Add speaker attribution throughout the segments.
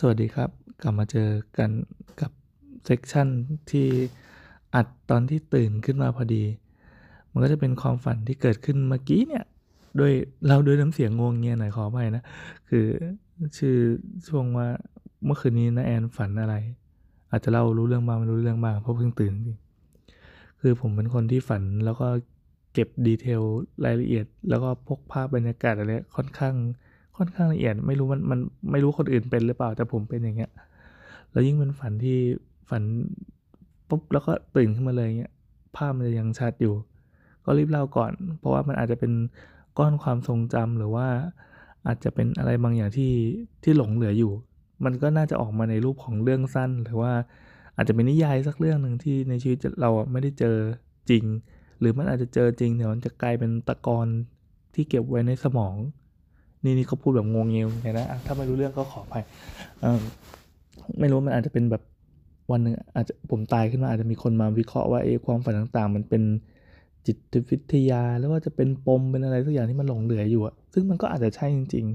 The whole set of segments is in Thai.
Speaker 1: สวัสดีครับ กลับมาเจอกันกับ section ที่อัดตอนที่ตื่นขึ้นมาพอดี มันก็จะเป็นความฝันที่เกิดขึ้นเมื่อกี้เนี่ยด้วยเราด้วยน้ำเสียงงัวเงียหน่อยขออภัยนะ คือชื่อช่วงว่าเมื่อคืนนี้นะแอนฝันอะไร อาจจะเล่ารู้เรื่องบ้างไม่รู้เรื่องบ้างเพราะเพิ่งตื่นจริงคือผมเป็นคนที่ฝันแล้วก็เก็บ detail รายละเอียด แล้วก็พวกภาพบรรยากาศอะไรค่อนข้าง ค่อนข้างละเอียด ไม่รู้มันมันไม่รู้คนอื่นเป็นหรือเปล่าแต่ผมเป็นอย่างเงี้ย แล้วยิ่งเป็นฝันที่ฝันปุ๊บแล้วก็ตื่นขึ้นมาเลยเงี้ยภาพมันจะยังชัดอยู่ ก็รีบเล่าก่อน เพราะว่ามันอาจจะเป็นก้อนความทรงจำหรือว่าอาจจะเป็นอะไรบางอย่างที่ที่หลงเหลืออยู่ มันก็น่าจะออกมาในรูปของเรื่องสั้น หรือว่าอาจจะเป็นนิยายสักเรื่องหนึ่งที่ในชีวิตเราไม่ได้เจอจริง หรือมันอาจจะเจอจริงเดี๋ยวมันจะกลายเป็นตะกอนที่เก็บไว้ในสมอง นี่นี่เขาพูดแบบงงเงียวไงนะถ้าไม่รู้เรื่องก็ขออภัยไม่รู้มันอาจจะเป็นแบบวันหนึ่งอาจจะผมตายขึ้นมาอาจจะมีคนมาวิเคราะห์ว่าเอความฝันต่างๆ มันเป็นจิตวิทยาหรือว่าจะเป็นปมเป็นอะไรสักอย่างที่มันหลงเหลืออยู่อะซึ่งมันก็อาจจะใช่จริง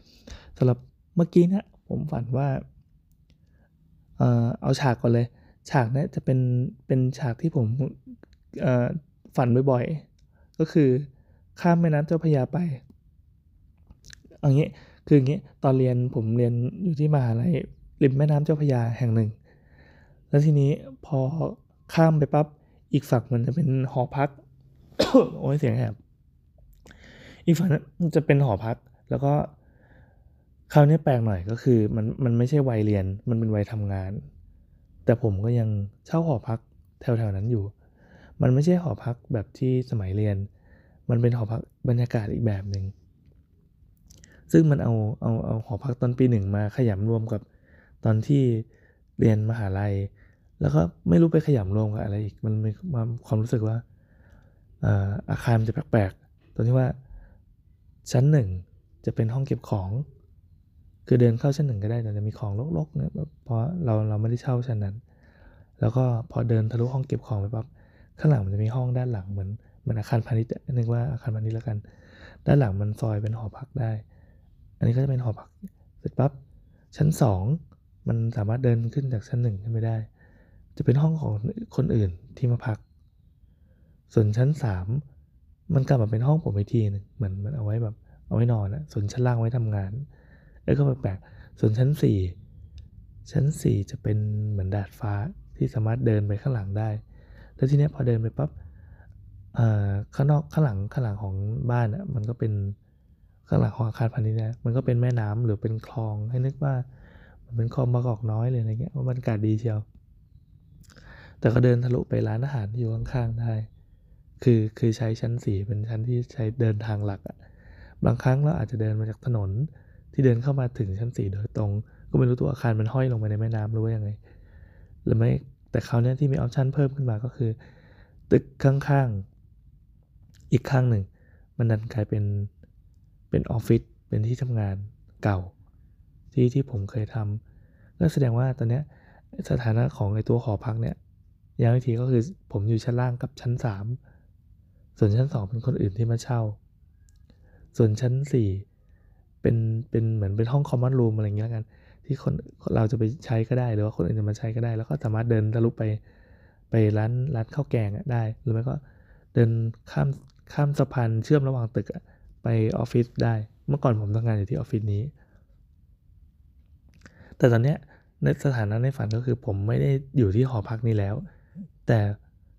Speaker 1: ๆสำหรับเมื่อกี้นะผมฝันว่าเออเอาฉากก่อนเลย ฉากนี้จะเป็นเป็นฉากที่ผมฝันบ่อยๆ ก็คือข้ามแม่น้ำเจ้าพยาไป อางนี้คืออย่างนี้ตอนเรียนผมเรียนอยู่ที่มหาลัยริมแม่น้ำเจ้าพยาแห่งหนึ่ง แล้วทีนี้พอข้ามไปปับ๊บอีกฝั่งมันจะเป็นหอพัก โอ้ยเสียงแหบอีกฝั่งนั้นจะเป็นหอพัก แล้วก็คราวนี้แปลกหน่อยก็คือมันมันไม่ใช่วัยเรียนมันเป็นวัยทำงาน แต่ผมก็ยังเช่าหอพักแถวๆนั้นอยู่ มันไม่ใช่หอพักแบบที่สมัยเรียน มันเป็นหอพักบรรยากาศอีกแบบหนึ่ง ซึ่งมันเอาเอาเอาหอพักตอนปีหนึ่งมาขยำรวมกับตอนที่เรียนมหาลัย แล้วก็ไม่รู้ไปขยำรวมกับอะไรอีก มันมีความรู้สึกว่าอาคารมันจะแปลกๆตรงที่ว่าชั้นหนึ่งจะเป็นห้องเก็บของ คือเดินเข้าชั้นหนึ่งก็ได้แต่จะมีของรกๆเนี่ยเพราะเราเราไม่ได้เช่าชั้นนั้น แล้วก็พอเดินทะลุห้องเก็บของไปปั๊บข้างหลังมันจะมีห้องด้านหลังเหมือนเหมือนอาคารพาณิชย์นึกว่าอาคารพาณิชย์แล้วกัน ด้านหลังมันซอยเป็นหอพักได้ อันนี้ก็จะเป็นหอพักเสร็จปั๊บชั้นสองมันสามารถเดินขึ้นจากชั้นหนึ่งขึ้นไปได้ จะเป็นห้องของคนอื่นที่มาพัก ส่วนชั้นสามมันกลับมาเป็นห้องผมอีกทีนึงเหมือนมันเอาไว้แบบเอาไว้นอนอะส่วนชั้นล่างไว้ทำงานแล้วก็แปลกๆส่วนชั้นสี่ชั้นสี่จะเป็นเหมือนดาดฟ้าที่สามารถเดินไปข้างหลังได้ แล้วทีนี้พอเดินไปปั๊บข้างนอกข้างหลังข้างหลังของบ้านอะมันก็เป็น ข้างหลังของอาคารพาณิชย์นะมันก็เป็นแม่น้ำหรือเป็นคลอง ให้นึกว่า มันเป็นคลองมะกอกน้อยเลยอะไรเงี้ยว่าบรรยากาศดีเชียว แต่ก็เดินทะลุไปร้านอาหารที่อยู่ข้างๆได้ คือคือใช้ชั้นสี่เป็นชั้นที่ใช้เดินทางหลักอะบางครั้งเราอาจจะเดินมาจากถนนที่เดินเข้ามาถึงชั้นสี่โดยตรง ก็ไม่รู้ตัวอาคารมันห้อยลงไปในแม่น้ำหรือว่ายังไงหรือไม่แต่คราวนี้ที่มีออปชันเพิ่มขึ้นมาก็คือ ตึกข้างๆอีกข้างหนึ่ง มันดันกลายเป็น เป็นออฟฟิศเป็นที่ทำงานเก่า ที่ที่ผมเคยทำก็แสดงว่าตอนเนี้ยสถานะของไอตัวหอพักเนี่ยอย่างทีก็คือผมอยู่ชั้นล่างกับชั้นสามส่วนชั้นสองเป็นคนอื่นที่มาเช่า ส่วนชั้นสี่เป็นเป็นเหมือนเป็นห้องคอมมอนรูมอะไรเงี้ยกัน ที่คนเราจะไปใช้ก็ได้หรือว่าคนอื่นจะมาใช้ก็ได้ แล้วก็สามารถเดินทะลุไปไปร้านร้านข้าวแกงได้ หรือไม่ก็เดินข้ามข้ามสะพานเชื่อมระหว่างตึก ไปออฟฟิศได้ เมื่อก่อนผมทำงานอยู่ที่ออฟฟิศนี้ แต่ตอนเนี้ยในสถานะในฝันก็คือผมไม่ได้อยู่ที่หอพักนี้แล้ว แต่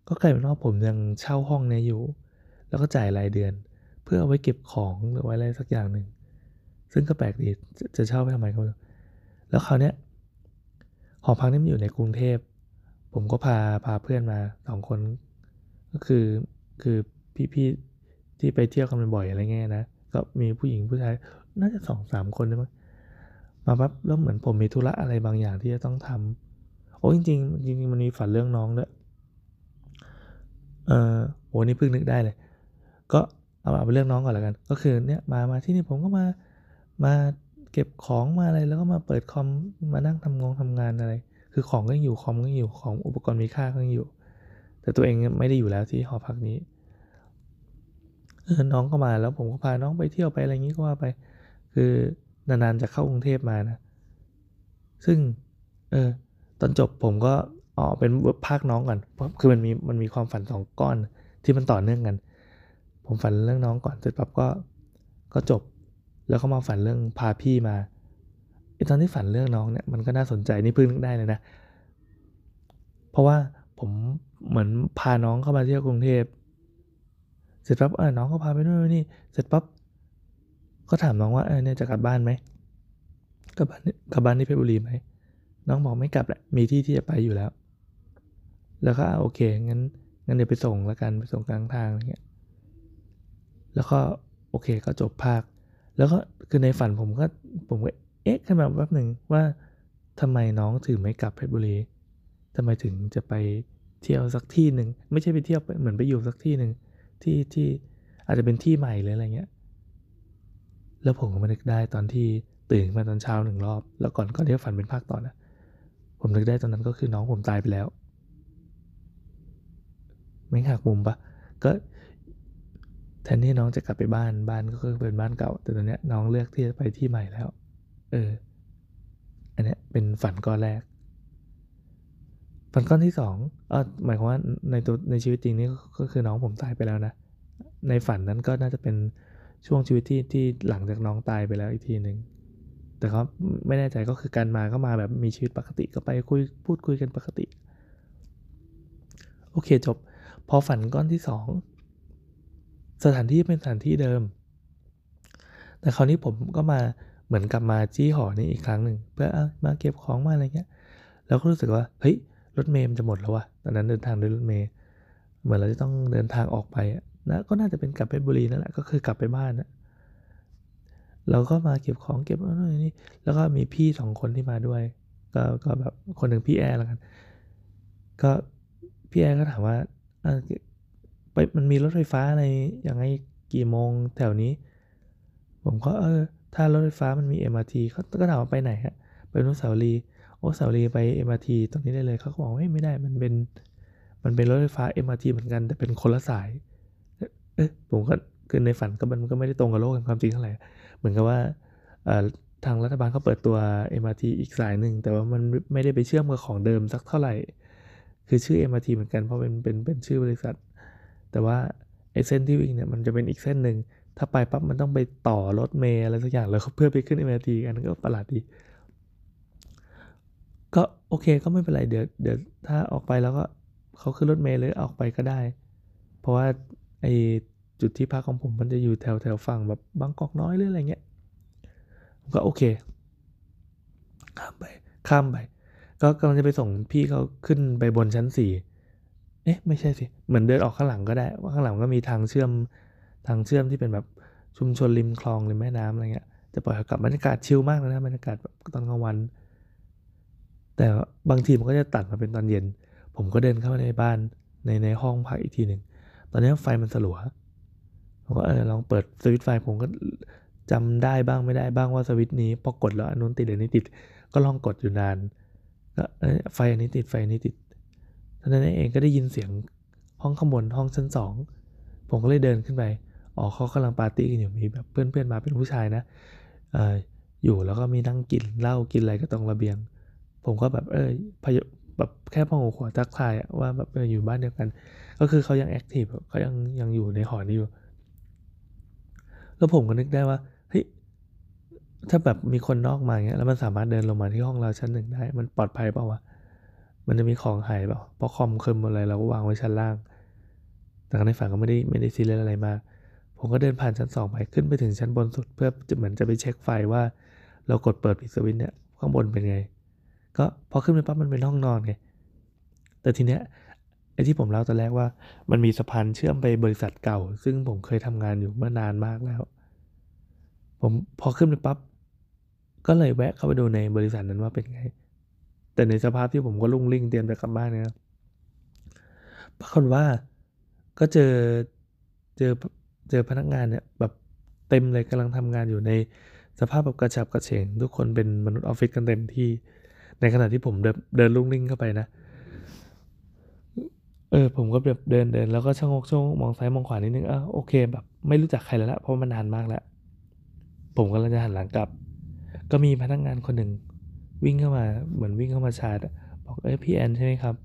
Speaker 1: ก็กลายเป็นว่าผมยังเช่าห้องนี้อยู่ แล้วก็จ่ายรายเดือน เพื่อเอาไว้เก็บของหรือไว้อะไรสักอย่างหนึ่ง ซึ่งก็แปลกดีจะจะเช่าไปทำไมก็ไม่รู้แล้วคราวเนี้ยหอพักนี้มันอยู่ในกรุงเทพ ผมก็พาพาเพื่อนมาสองคน ก็คือคือพี่ ที่ไปเที่ยวกันบ่อยอะไรเงี้ยนะ ก็มีผู้หญิงผู้ชายน่าจะสองสามคนได้มั้งมาปั๊บแล้วเหมือนผมมีธุระอะไรบางอย่างที่จะต้องทำโอ้จริงๆจริงมันมีฝันเรื่องน้องด้วยเออโอ้นี่เพิ่งนึกได้เลย ก็เอาเอาไปเรื่องน้องก่อนล้วกัน ก็คือเนี่ยมามาที่นี่ผมก็มามาเก็บของมาอะไรแล้วก็มาเปิดคอมมานั่งทำงงทำงานอะไร คือของก็อยู่คอมก็อยู่ของอุปกรณ์มีค่าก็อยู่ แต่ตัวเองไม่ได้อยู่แล้วที่หอพักนี้ น้องก็มาแล้วผมก็พาน้องไปเที่ยวไปอะไรอย่างนี้ก็ว่าไป คือนานๆจะเข้ากรุงเทพมานะ ซึ่งเออตอนจบผมก็อ๋อเป็นภาคน้องก่อนเพราะคือมันมีมันมีความฝันสองก้อนที่มันต่อเนื่องกัน ผมฝันเรื่องน้องก่อนเสร็จปั๊บก็ก็จบ แล้วก็มาฝันเรื่องพาพี่มาไอตอนที่ฝันเรื่องน้องเนี่ยมันก็น่าสนใจนี่เพิ่งนึกได้เลยนะ เพราะว่าผมเหมือนพาน้องเข้ามาเที่ยวกรุงเทพ เสร็จปั๊บเออน้องก็พาไปนู่นนี่ เสร็จปั๊บก็ถามน้องว่าเออเนี่ยจะกลับบ้านไหมกลับบ้านกลับบ้านที่เพชรบุรีไหมน้องบอกไม่กลับแหละมีที่ที่จะไปอยู่แล้ว แล้วก็โอเคงั้นงั้นเดี๋ยวไปส่งแล้วกันไปส่งกลางทางอะไรเงี้ยแล้วก็โอเคก็จบภาค แล้วก็คือในฝันผมก็ผมก็เอ๊ะขึ้นมาแป๊บหนึ่งว่าทำไมน้องถึงไม่กลับเพชรบุรีทำไมถึงจะไปเที่ยวสักที่หนึ่งไม่ใช่ไปเที่ยวเหมือนไปอยู่สักที่หนึ่ง ที่ที่อาจจะเป็นที่ใหม่หรืออะไรเงี้ย แล้วผมก็มานึกได้ตอนที่ตื่นมาตอนเช้าหนึ่งรอบ แล้วก่อนก่อนที่ฝันเป็นภาคต่อนะผมนึกได้ตอนนั้นก็คือน้องผมตายไปแล้ว ไม่หักมุมปะก็แทนที่น้องจะกลับไปบ้านบ้านก็คือเป็นบ้านเก่า แต่ตอนนี้น้องเลือกที่จะไปที่ใหม่แล้ว เออ อันนี้เป็นฝันก้อนแรก ฝันก้อนที่สองเออหมายความว่าในตัวในชีวิตจริงนี่ก็คือน้องผมตายไปแล้วนะ ในฝันนั้นก็น่าจะเป็นช่วงชีวิตที่ที่หลังจากน้องตายไปแล้วอีกทีหนึ่งแต่เขาไม่แน่ใจก็คือการมาก็มาแบบมีชีวิตปกติก็ไปคุยพูดคุยกันปกติ โอเคจบ พอฝันก้อนที่สองสถานที่เป็นสถานที่เดิม แต่คราวนี้ผมก็มาเหมือนกลับมาจี้หอนี้อีกครั้งหนึ่งเพื่อมาเก็บของมาอะไรเงี้ย แล้วก็รู้สึกว่าเฮ้ย รถเมย์จะหมดแล้ววะตอนนั้นเดินทางด้วยรถเมย์เหมือนเราจะต้องเดินทางออกไปนะก็น่าจะเป็นกลับไปบุรีนั่นแหละก็คือกลับไปบ้านนะเราก็มาเก็บของเก็บอะไรนี่แล้วก็มีพี่สองคนที่มาด้วย ก็ก็แบบคนหนึ่งพี่แอร์แล้วกัน ก็พี่แอร์ก็ถามว่าไปมันมีรถไฟฟ้าอะไรยังไงกี่โมงแถวนี้ ผมก็เออถ้ารถไฟฟ้ามันมี MRT เขาก็ถามว่าไปไหนฮะไปนุสาวรี โอ้สาวรีไป MRT ตรงนี้ได้เลยเขาก็บอกว่ไม่ได้มันเป็นมันเป็นรถไฟฟ้า MRT เหมือนกัน แต่เป็นคนละสาย เอ๊ะผมก็คือในฝันก็มันก็ไม่ได้ตรงกับโลกแห่งความจริงเท่าไหร่เหมือนกับว่าทางรัฐบาลเขาเปิดตัว MRT อีกสายหนึ่ง แต่ว่ามันไม่ได้ไปเชื่อมกับของเดิมสักเท่าไหร่ คือชื่อ MRT เหมือนกันเพราะเป็นเป็นเป็นชื่อบริษัท แต่ว่าไอ้เส้นที่วิ่งเนี่ยมันจะเป็นอีกเส้นหนึ่ง ถ้าไปปั๊บมันต้องไปต่อรถเมล์อะไรสักอย่างแล้วเพื่อไปขึ้น MRT กันก็ประหลาดดี ก็โอเคก็ไม่เป็นไรเดี๋ยวเดี๋ยวถ้าออกไปแล้วก็เขาขึ้นรถเมล์เลยออกไปก็ได้ เพราะว่าไอจุดที่พักของผมมันจะอยู่แถวแถวฝั่งแบบบางกอกน้อยหรืออะไรเงี้ยก็โอเค ข้ามไป ข้ามไป ก็กำลังจะไปส่งพี่เขาขึ้นไปบนชั้นสี่เอ๊ะไม่ใช่สิ เหมือนเดินออกข้างหลังก็ได้ ว่าข้างหลังก็มีทางเชื่อมทางเชื่อมที่เป็นแบบชุมชนริมคลองริมแม่น้ำอะไรเงี้ย จะปล่อยกลับบรรยากาศชิลมากเลยนะบรรยากาศแบบตอนกลางวัน แต่บางทีมันก็จะตัดมาเป็นตอนเย็น ผมก็เดินเข้ามาในบ้านในในห้องพักอีกทีหนึ่ง ตอนนี้ไฟมันสลัวผมก็เออลองเปิดสวิตไฟผมก็จำได้บ้างไม่ได้บ้างว่าสวิตนี้พอกดแล้วอันนู้นติดอันนี้ติด ก็ลองกดอยู่นานก็ไฟอันนี้ติดไฟอันนี้ติดท่านั้นเองก็ได้ยินเสียงห้องข้างบนห้องชั้นสองผมก็เลยเดินขึ้นไปอ๋อเขากำลังปาร์ตี้กันอยู่มีแบบเพื่อนๆมาเป็นผู้ชายนะออยู่แล้วก็มีนั่งกินเหล้ากินอะไรก็ตรงระเบียง ผมก็แบบเออพยแบบแค่พองหัวทักทายว่าแบบเอออยู่บ้านเดียวกัน ก็คือเขายังแอคทีฟเขายังยังอยู่ในหอนี้อยู่ แล้วผมก็นึกได้ว่าเฮ้ยถ้าแบบมีคนนอกมาเงี้ยแล้วมันสามารถเดินลงมาที่ห้องเราชั้นหนึ่งได้ มันปลอดภัยเปล่าวะมันจะมีของหายเปล่าเพราะคอมเคมอะไรเราก็วางไว้ชั้นล่าง แต่ในฝันก็ไม่ได้ไม่ได้ซีเรียสอะไรมากผมก็เดินผ่านชั้นสองไปขึ้นไปถึงชั้นบนสุดเพื่อจะเหมือนจะไปเช็คไฟว่า เรากดเปิดปิดสวิตช์เนี่ยข้างบนเป็นไง ก็พอขึ้นไปปั๊บมันเป็นห้องนอนไง แต่ทีเนี้ยไอ้ที่ผมเล่าตอนแรกว่า มันมีสะพานเชื่อมไปบริษัทเก่า ซึ่งผมเคยทำงานอยู่เมื่อนานมากแล้ว ผมพอขึ้นไปปั๊บก็เลยแวะเข้าไปดูในบริษัทนั้นว่าเป็นไง แต่ในสภาพที่ผมก็ลุ่งลิ่งเตรียมจะกลับบ้านเนี่ยปรากฏว่าก็เจอเจอเจอพนักงานเนี่ยแบบเต็มเลยกำลังทำงานอยู่ในสภาพแบบกระฉับกระเฉง ทุกคนเป็นมนุษย์ออฟฟิศกันเต็มที่ ในขณะที่ผมเดินเดินลุ่งลิ่งเข้าไปนะเออผมก็แบบเดินเดินแล้วก็ชะงกชงมองซ้ายมองขวานิดนึงอะโอเคแบบไม่รู้จักใครแล้วละเพราะมันนานมากแล้ว ผมก็เลยจะหันหลังกลับ ก็มีพนักงานคนหนึ่งวิ่งเข้ามาเหมือนวิ่งเข้ามาชาร์จบอกเอ้ยพี่แอนใช่ไหมครับ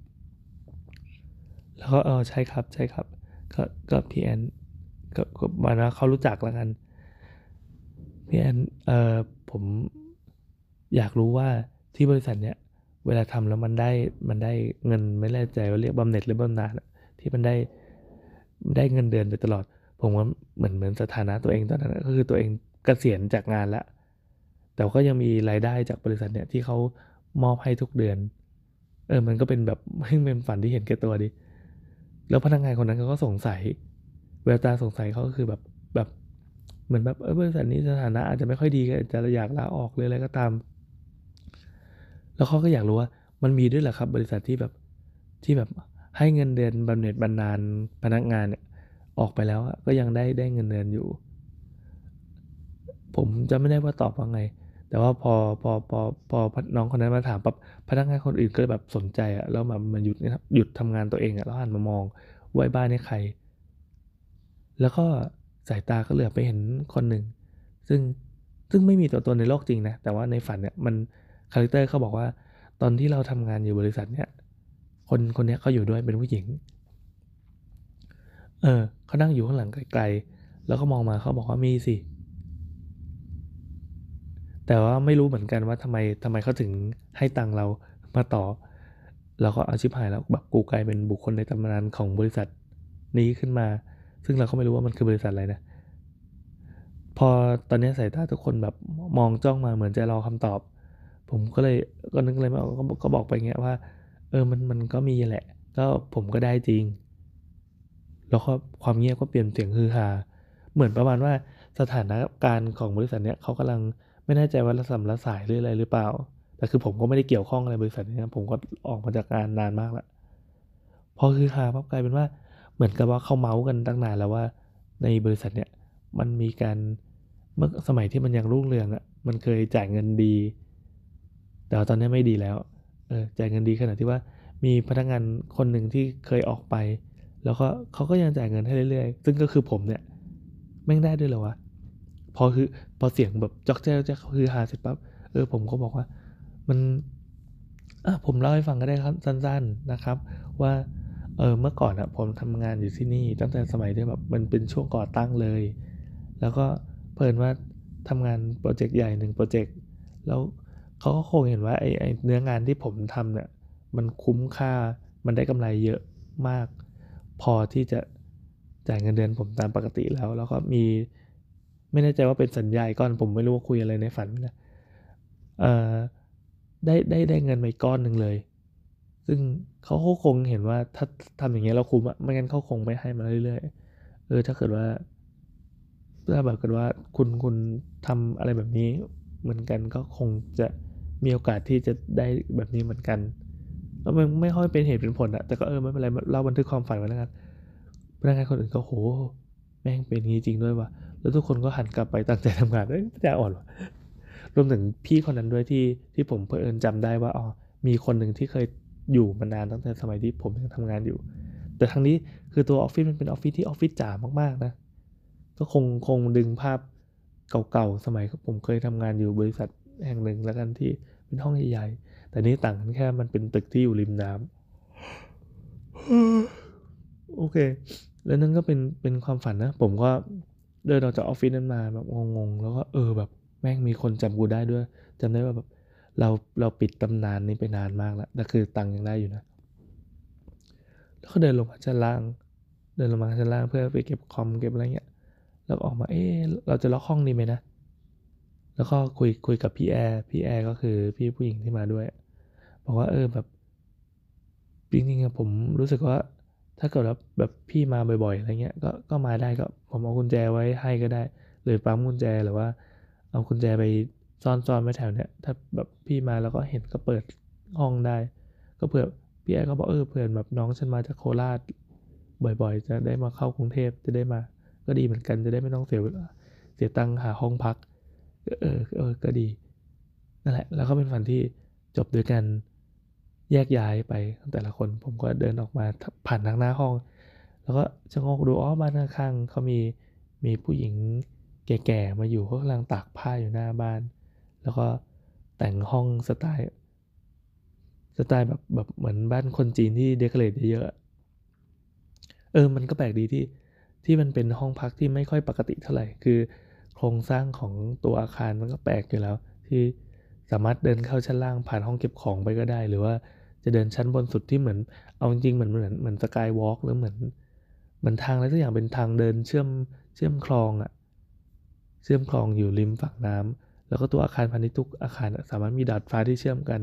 Speaker 1: แล้วก็เออใช่ครับใช่ครับ ก็ก็พี่แอนก็ก็มานะเขารู้จักแล้วกันพี่แอนเออผมอยากรู้ว่า ที่บริษัทเนี้ยเวลาทำแล้วมันได้มันได้เงินไม่แน่ใจว่าเรียกบำเหน็จหรือบำนาญที่มันได้ได้เงินเดือนไปตลอด ผมว่าเหมือนเหมือนสถานะตัวเองตอนนั้นก็คือตัวเองเกษียณจากงานล้วแต่ก็ยังมีรายได้จากบริษัทเนี่ยที่เขามอบให้ทุกเดือน เออมันก็เป็นแบบไม่เป็นฝันที่เห็นแก่ตัวดิแล้วพนักงานคนนั้นเขาก็สงสัยแววตาสงสัยเขาก็คือแบบแบบเหมือนแบบเออบริษัทนี้สถานะอาจจะไม่ค่อยดีก็จะอยากลาออกเลยอะไรก็ตาม แล้วเขาก็อยากรู้ว่ามันมีด้วยเหรอครับ บริษัทที่แบบที่แบบให้เงินเดือนบำเหน็จบำนาญพนักงานเนี่ยออกไปแล้วก็ยังได้ได้เงินเดือนอยู่ ผมจะไม่ได้ว่าตอบว่าไง แต่ว่าพอพอพอพอน้องคนนั้นมาถามปั๊บพนักงานคนอื่นก็แบบสนใจอะแล้วแบบมันหยุดหยุดทำงานตัวเองอะแล้วหันมามองว่าบ้านนี้ใคร แล้วก็สายตาก็เหลือบไปเห็นคนหนึ่งซึ่งซึ่งไม่มีตัวตนในโลกจริงนะแต่ว่าในฝันเนี่ยมัน character เขาบอกว่า ตอนที่เราทำงานอยู่บริษัทเนี่ยคนคนนี้เขาอยู่ด้วยเป็นผู้หญิง เออเขานั่งอยู่ข้างหลังไกลๆ แล้วก็มองมาเขาบอกว่ามีสิ แต่ว่าไม่รู้เหมือนกันว่าทำไมทำไมเขาถึงให้ตังเรามาต่อเราก็อาชิพหายแล้วแบบกูกลายเป็นบุคคลในตำนานของบริษัทนี้ขึ้นมา ซึ่งเราก็ไม่รู้ว่ามันคือบริษัทอะไรนะ พอตอนนี้สายตาทุกคนแบบมองจ้องมาเหมือนจะรอคำตอบ ผมก็เลยก็นึกเลยว่าก็บอกไปเงี้ยว่า เออมันมันก็มีแหละ ก็ผมก็ได้จริง แล้วก็ความเงียบก็เปลี่ยนเสียงฮือฮาเหมือนประมาณว่าสถานการณ์ของบริษัทเนี้ยเขากำลังไม่แน่ใจว่าระสำระสายหรืออะไรหรือเปล่า แต่คือผมก็ไม่ได้เกี่ยวข้องอะไรบริษัทนี้ผมก็ออกมาจากงานนานมากแล้วพอคือฮาปั๊บกลายเป็นว่าเหมือนกับว่าเขาเมาส์กันตั้งนานแล้วว่า ในบริษัทเนี้ยมันมีการเมื่อสมัยที่มันยังรุ่งเรืองอะ่ะมันเคยจ่ายเงินดี แต่ตอนนี้ไม่ดีแล้วเออจ่ายเงินดีขนาดที่ว่ามีพนักงานคนหนึ่งที่เคยออกไป แล้วก็เขาก็ยังจ่ายเงินให้เรื่อยๆ ซึ่งก็คือผมเนี่ยแม่งได้ด้วยเหรอวะพอคือพอเสียงแบบจอกแจ๊กคือหาเสร็จปั๊บเออผมก็บอกว่ามันอะผมเล่าให้ฟังก็ได้ครับสั้น ๆนะครับ ว่าเออเมื่อก่อนอะผมทำงานอยู่ที่นี่ ตั้งแต่สมัยที่แบบมันเป็นช่วงก่อตั้งเลย แล้วก็เพิ่นว่าทำงานโปรเจกต์ใหญ่หนึ่งโปรเจกต์แล้ว เขาก็คงเห็นว่าไอ้ไอเนื้องานที่ผมทำเนี่ยมันคุ้มค่ามันได้กำไรเยอะมาก พอที่จะจ่ายเงินเดือนผมตามปกติแล้ว แล้วก็มีไม่แน่ใจว่าเป็นสัญญาก้อนผมไม่รู้ว่าคุยอะไรในฝันนะเอ่อได้ได้ได้เงินไปก้อนหนึ่งเลย ซึ่งเขาคงเห็นว่าถ้าทำอย่างเงี้ยเราคุ้มอะไม่งั้นเขาคงไม่ให้มาเรื่อยๆเออถ้าเกิดว่าถ้าแบบเกิดว่าคุณคุณทำอะไรแบบนี้เหมือนกันก็คงจะ มีโอกาสที่จะได้แบบนี้เหมือนกันแล้วมันไม่ค่อยเป็นเหตุเป็นผลอะแต่ก็เออไม่เป็นไรเราบันทึกความฝันไว้แล้วกันพนักงานคนอื่นก็โห แม่งเป็นงี้จริงด้วยวะแล้วทุกคนก็หันกลับไปตั้งใจทำงานเอ้ยจอ่อนวะรวมถึงพี่คนนั้นด้วยที่ที่ผมเพิ่นจำได้ว่าอ๋อมีคนหนึ่งที่เคยอยู่มานานตั้งแต่สมัยที่ผมยังทำงานอยู่ แต่ทั้งนี้คือตัวออฟฟิศมันเป็นออฟฟิศที่ออฟฟิศจ๋ามากๆนะก็คงคงดึงภาพเก่าๆสมัยผมเคยทำงานอยู่บริษัทแห่งหนึ่งแล้วกันที่ เป็นห้องใหญ่ๆ แต่นี้ต่างกันแค่มันเป็นตึกที่อยู่ริมน้ำโอเค แล้วนั่นก็เป็นเป็นความฝันนะ ผมก็เดินออกจากออฟฟิศนั้นมาแบบงงๆ แล้วก็เออแบบแม่งมีคนจำกูได้ด้วยจำได้ว่าแบบเราเราปิดตำนานนี้ไปนานมากแล้วแต่คือตังยังได้อยู่นะ แล้วก็เดินลงมาชั้นล่าง เดินลงมาชั้นล่างเพื่อไปเก็บคอมเก็บอะไรเงี้ย แล้วออกมา เอ๊เราจะล็อกห้องนี้ไหมนะ แล้วก็คุยคุยกับพี่แอร์พี่แอร์ก็คือพี่ผู้หญิงที่มาด้วย บอกว่าเออแบบจริงๆผมรู้สึกว่าถ้าเกิดว่าแบบพี่มาบ่อยๆอะไรเงี้ยก็ก็มาได้ก็ผมเอากุญแจไว้ให้ก็ได้ หรือปั๊มกุญแจหรือว่า เอากุญแจไปซ่อนๆไว้แถวเนี้ยถ้าแบบพี่มาแล้วก็เห็นก็เปิดห้องได้ ก็เผื่อพี่แอร์ก็บอกเออเผื่อแบบน้องฉันมาจากโคราชบ่อยๆ จะได้มาเข้ากรุงเทพจะได้มา ก็ดีเหมือนกันจะได้ไม่ต้องเสียเสียตังค์หาห้องพัก เออเออก็ดีนั่นแหละ แล้วก็เป็นฝันที่จบด้วยกันแยกย้ายไปแต่ละคน ผมก็เดินออกมาผ่านทางหน้าห้อง แล้วก็ชะงกดูอ๋อบ้านข้างๆเขามีมีผู้หญิงแก่ๆมาอยู่เขากำลังตากผ้าอยู่หน้าบ้าน แล้วก็แต่งห้องสไตล์สไตล์แบบแบบเหมือนบ้านคนจีนที่ decorate เยอะๆอะเออ มันก็แปลกดีที่ที่มันเป็นห้องพักที่ไม่ค่อยปกติเท่าไหร่ คือ โครงสร้างของตัวอาคารมันก็แปลกอยู่แล้ว ที่สามารถเดินเข้าชั้นล่างผ่านห้องเก็บของไปก็ได้ หรือว่าจะเดินชั้นบนสุดที่เหมือนเอาจริงๆเหมือนเหมือนเหมือนสกายวอล์กหรือเหมือนเหมือนทางอะไรสักอย่างเป็นทางเดินเชื่อมเชื่อมคลองอะเชื่อมคลองอยู่ริมฝั่งน้ำแล้วก็ตัวอาคารพาณิชย์ทุกอาคารสามารถมีดาดฟ้าที่เชื่อมกัน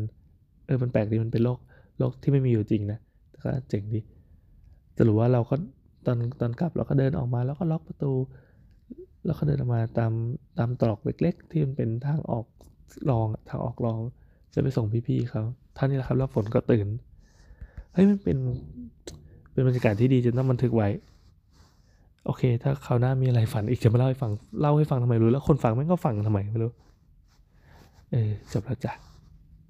Speaker 1: เออมันแปลกดีมันเป็นโลกโลกที่ไม่มีอยู่จริงนะแต่ก็เจ๋งดีสรุปว่าเราก็ตอนตอนกลับเราก็เดินออกมาแล้วก็ล็อกประตู แล้วเขาเดินออกมาตามตามตรอกเล็ก ๆ ที่มันเป็นทางออกรองทางออกรองจะไปส่งพี่ๆเขาท่านนี้แหละครับ แล้วฝนก็ตื่นเฮ้ยมันเป็นเป็นบรรยากาศที่ดีจนต้องบันทึกไว้ โอเค ถ้าคราวหน้ามีอะไรฝันอีกจะมาเล่าให้ฟังเล่าให้ฟังทำไมรู้แล้วคนฟังแม่งก็ฟังทำไมไม่รู้เออจบแล้วจ้ะ